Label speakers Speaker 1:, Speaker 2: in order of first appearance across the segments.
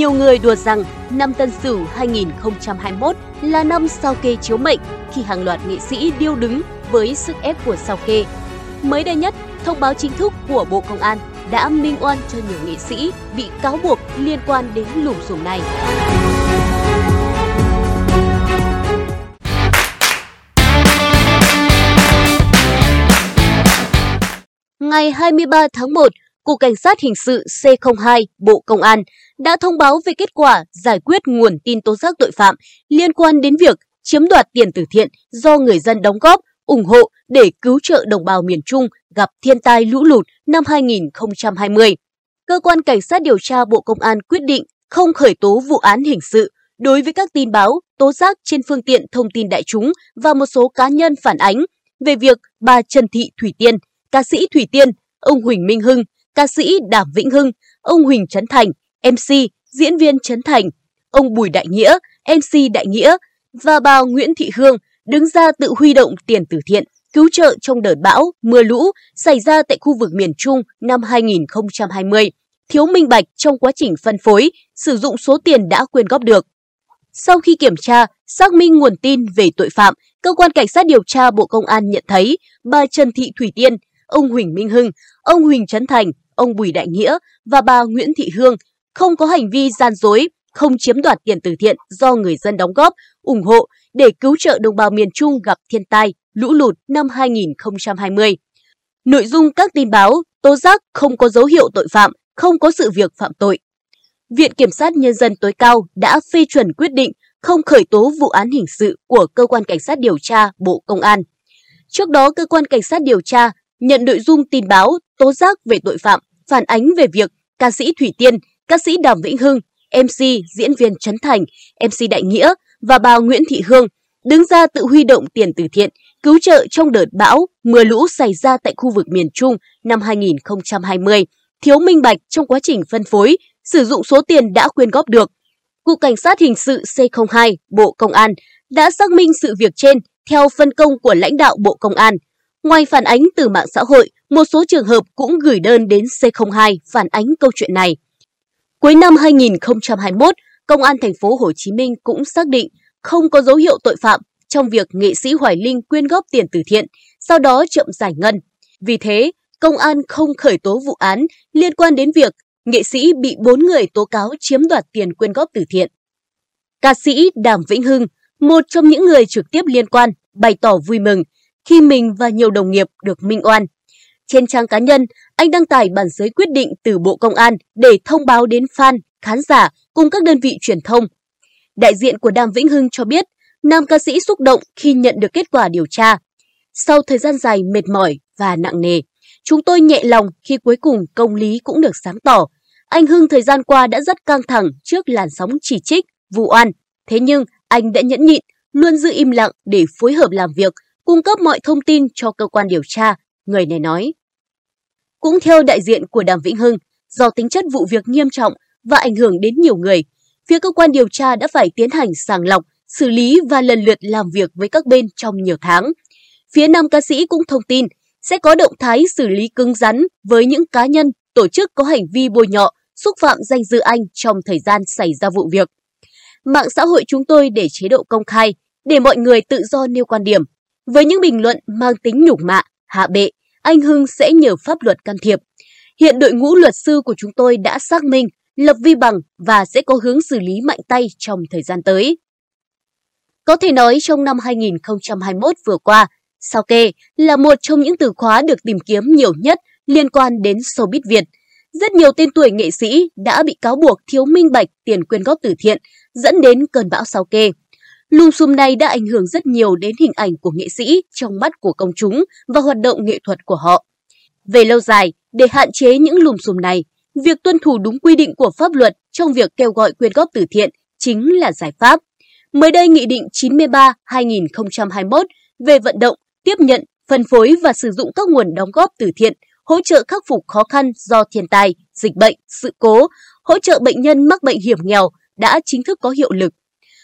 Speaker 1: Nhiều người đùa rằng năm Tân Sửu 2021 là năm sao kê chiếu mệnh khi hàng loạt nghệ sĩ điêu đứng với sức ép của sao kê. Mới đây nhất, thông báo chính thức của Bộ Công an đã minh oan cho nhiều nghệ sĩ bị cáo buộc liên quan đến lùm xùm này. Ngày 23 tháng 1, Cục Cảnh sát Hình sự C02 Bộ Công an đã thông báo về kết quả giải quyết nguồn tin tố giác tội phạm liên quan đến việc chiếm đoạt tiền từ thiện do người dân đóng góp, ủng hộ để cứu trợ đồng bào miền Trung gặp thiên tai lũ lụt năm 2020. Cơ quan Cảnh sát điều tra Bộ Công an quyết định không khởi tố vụ án hình sự đối với các tin báo, tố giác trên phương tiện thông tin đại chúng và một số cá nhân phản ánh về việc bà Trần Thị Thủy Tiên, ca sĩ Thủy Tiên, ông Huỳnh Minh Hưng, ca sĩ Đàm Vĩnh Hưng, ông Huỳnh Trấn Thành, MC, diễn viên Trấn Thành, ông Bùi Đại Nghĩa, MC Đại Nghĩa và bà Nguyễn Thị Hương đứng ra tự huy động tiền từ thiện cứu trợ trong đợt bão, mưa lũ xảy ra tại khu vực miền Trung năm 2020, thiếu minh bạch trong quá trình phân phối, sử dụng số tiền đã quyên góp được. Sau khi kiểm tra, xác minh nguồn tin về tội phạm, cơ quan cảnh sát điều tra Bộ Công an nhận thấy bà Trần Thị Thủy Tiên, ông Huỳnh Minh Hưng, ông Huỳnh Trấn Thành, ông Bùi Đại Nghĩa và bà Nguyễn Thị Hương không có hành vi gian dối, không chiếm đoạt tiền từ thiện do người dân đóng góp, ủng hộ để cứu trợ đồng bào miền Trung gặp thiên tai, lũ lụt năm 2020. Nội dung các tin báo, tố giác không có dấu hiệu tội phạm, không có sự việc phạm tội. Viện Kiểm sát Nhân dân tối cao đã phê chuẩn quyết định không khởi tố vụ án hình sự của Cơ quan Cảnh sát điều tra Bộ Công an. Trước đó, Cơ quan Cảnh sát điều tra nhận nội dung tin báo, tố giác về tội phạm, phản ánh về việc ca sĩ Thủy Tiên, ca sĩ Đàm Vĩnh Hưng, MC, diễn viên Trấn Thành, MC Đại Nghĩa và bà Nguyễn Thị Hương đứng ra tự huy động tiền từ thiện cứu trợ trong đợt bão, mưa lũ xảy ra tại khu vực miền Trung năm 2020, thiếu minh bạch trong quá trình phân phối, sử dụng số tiền đã quyên góp được. Cục Cảnh sát Hình sự C02, Bộ Công an đã xác minh sự việc trên theo phân công của lãnh đạo Bộ Công an. Ngoài phản ánh từ mạng xã hội, một số trường hợp cũng gửi đơn đến C02 phản ánh câu chuyện này. Cuối năm 2021, Công an thành phố Hồ Chí Minh cũng xác định không có dấu hiệu tội phạm trong việc nghệ sĩ Hoài Linh quyên góp tiền từ thiện, sau đó chậm giải ngân. Vì thế, công an không khởi tố vụ án liên quan đến việc nghệ sĩ bị bốn người tố cáo chiếm đoạt tiền quyên góp từ thiện. Ca sĩ Đàm Vĩnh Hưng, một trong những người trực tiếp liên quan, bày tỏ vui mừng khi mình và nhiều đồng nghiệp được minh oan. Trên trang cá nhân, anh đăng tải bản giới quyết định từ Bộ Công an để thông báo đến fan, khán giả cùng các đơn vị truyền thông. Đại diện của Đàm Vĩnh Hưng cho biết, nam ca sĩ xúc động khi nhận được kết quả điều tra. Sau thời gian dài mệt mỏi và nặng nề, chúng tôi nhẹ lòng khi cuối cùng công lý cũng được sáng tỏ. Anh Hưng thời gian qua đã rất căng thẳng trước làn sóng chỉ trích, vụ oan. Thế nhưng anh đã nhẫn nhịn, luôn giữ im lặng để phối hợp làm việc, cung cấp mọi thông tin cho cơ quan điều tra, người này nói. Cũng theo đại diện của Đàm Vĩnh Hưng, do tính chất vụ việc nghiêm trọng và ảnh hưởng đến nhiều người, phía cơ quan điều tra đã phải tiến hành sàng lọc, xử lý và lần lượt làm việc với các bên trong nhiều tháng. Phía nam ca sĩ cũng thông tin sẽ có động thái xử lý cứng rắn với những cá nhân, tổ chức có hành vi bôi nhọ, xúc phạm danh dự anh trong thời gian xảy ra vụ việc. Mạng xã hội chúng tôi để chế độ công khai, để mọi người tự do nêu quan điểm. Với những bình luận mang tính nhục mạ, hạ bệ, anh Hưng sẽ nhờ pháp luật can thiệp. Hiện đội ngũ luật sư của chúng tôi đã xác minh, lập vi bằng và sẽ có hướng xử lý mạnh tay trong thời gian tới. Có thể nói trong năm 2021 vừa qua, sao kê là một trong những từ khóa được tìm kiếm nhiều nhất liên quan đến showbiz Việt. Rất nhiều tên tuổi nghệ sĩ đã bị cáo buộc thiếu minh bạch tiền quyên góp từ thiện, dẫn đến cơn bão sao kê. Lùm xùm này đã ảnh hưởng rất nhiều đến hình ảnh của nghệ sĩ trong mắt của công chúng và hoạt động nghệ thuật của họ. Về lâu dài, để hạn chế những lùm xùm này, việc tuân thủ đúng quy định của pháp luật trong việc kêu gọi quyên góp từ thiện chính là giải pháp. Mới đây, Nghị định 93-2021 về vận động, tiếp nhận, phân phối và sử dụng các nguồn đóng góp từ thiện, hỗ trợ khắc phục khó khăn do thiên tai, dịch bệnh, sự cố, hỗ trợ bệnh nhân mắc bệnh hiểm nghèo đã chính thức có hiệu lực.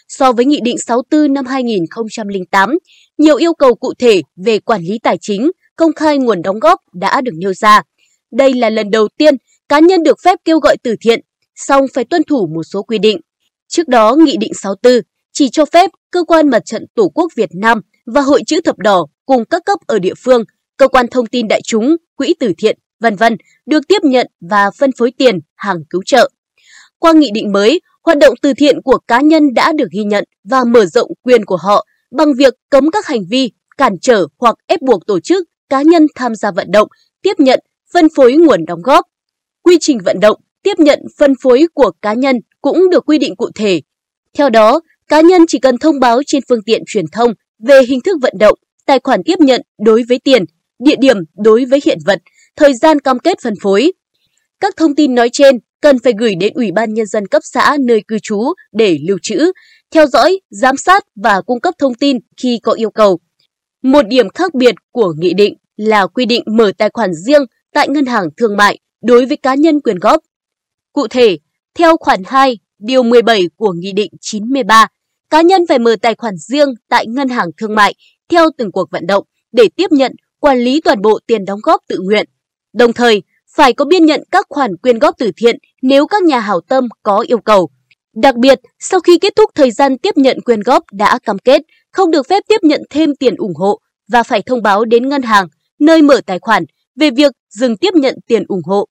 Speaker 1: So với Nghị định 64 năm 2008, nhiều yêu cầu cụ thể về quản lý tài chính, công khai nguồn đóng góp đã được nêu ra. Đây là lần đầu tiên cá nhân được phép kêu gọi từ thiện, song phải tuân thủ một số quy định. Trước đó, Nghị định 64 chỉ cho phép cơ quan mặt trận Tổ quốc Việt Nam và Hội chữ thập đỏ cùng các cấp ở địa phương, cơ quan thông tin đại chúng, quỹ từ thiện, vân vân được tiếp nhận và phân phối tiền, hàng cứu trợ. Qua nghị định mới, hoạt động từ thiện của cá nhân đã được ghi nhận và mở rộng quyền của họ bằng việc cấm các hành vi cản trở hoặc ép buộc tổ chức, cá nhân tham gia vận động, tiếp nhận, phân phối nguồn đóng góp. Quy trình vận động, tiếp nhận, phân phối của cá nhân cũng được quy định cụ thể. Theo đó, cá nhân chỉ cần thông báo trên phương tiện truyền thông về hình thức vận động, tài khoản tiếp nhận đối với tiền, địa điểm đối với hiện vật, thời gian cam kết phân phối. Các thông tin nói trên cần phải gửi đến Ủy ban Nhân dân cấp xã nơi cư trú để lưu trữ, theo dõi, giám sát và cung cấp thông tin khi có yêu cầu. Một điểm khác biệt của nghị định là quy định mở tài khoản riêng tại ngân hàng thương mại đối với cá nhân quyền góp. Cụ thể, theo khoản 2, điều 17 của Nghị định 93, cá nhân phải mở tài khoản riêng tại ngân hàng thương mại theo từng cuộc vận động để tiếp nhận, quản lý toàn bộ tiền đóng góp tự nguyện. Đồng thời, phải có biên nhận các khoản quyên góp từ thiện nếu các nhà hảo tâm có yêu cầu. Đặc biệt, sau khi kết thúc thời gian tiếp nhận quyên góp đã cam kết, không được phép tiếp nhận thêm tiền ủng hộ và phải thông báo đến ngân hàng, nơi mở tài khoản về việc dừng tiếp nhận tiền ủng hộ.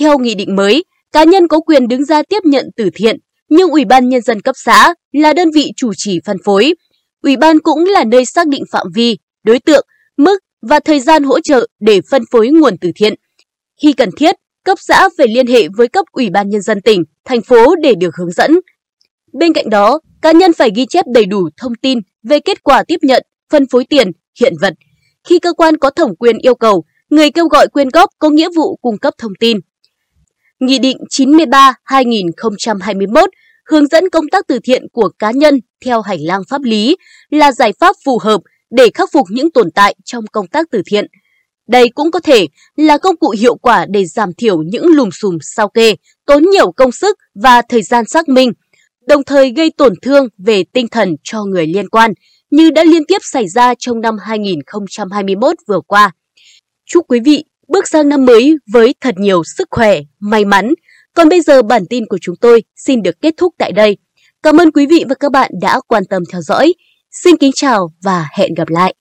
Speaker 1: Theo nghị định mới, cá nhân có quyền đứng ra tiếp nhận từ thiện, nhưng Ủy ban Nhân dân cấp xã là đơn vị chủ trì phân phối. Ủy ban cũng là nơi xác định phạm vi, đối tượng, mức và thời gian hỗ trợ để phân phối nguồn từ thiện. Khi cần thiết, cấp xã phải liên hệ với cấp Ủy ban Nhân dân tỉnh, thành phố để được hướng dẫn. Bên cạnh đó, cá nhân phải ghi chép đầy đủ thông tin về kết quả tiếp nhận, phân phối tiền, hiện vật. Khi cơ quan có thẩm quyền yêu cầu, người kêu gọi quyên góp có nghĩa vụ cung cấp thông tin. Nghị định 93-2021 hướng dẫn công tác từ thiện của cá nhân theo hành lang pháp lý là giải pháp phù hợp để khắc phục những tồn tại trong công tác từ thiện. Đây cũng có thể là công cụ hiệu quả để giảm thiểu những lùm xùm sao kê, tốn nhiều công sức và thời gian xác minh, đồng thời gây tổn thương về tinh thần cho người liên quan, như đã liên tiếp xảy ra trong năm 2021 vừa qua. Chúc quý vị bước sang năm mới với thật nhiều sức khỏe, may mắn. Còn bây giờ bản tin của chúng tôi xin được kết thúc tại đây. Cảm ơn quý vị và các bạn đã quan tâm theo dõi. Xin kính chào và hẹn gặp lại.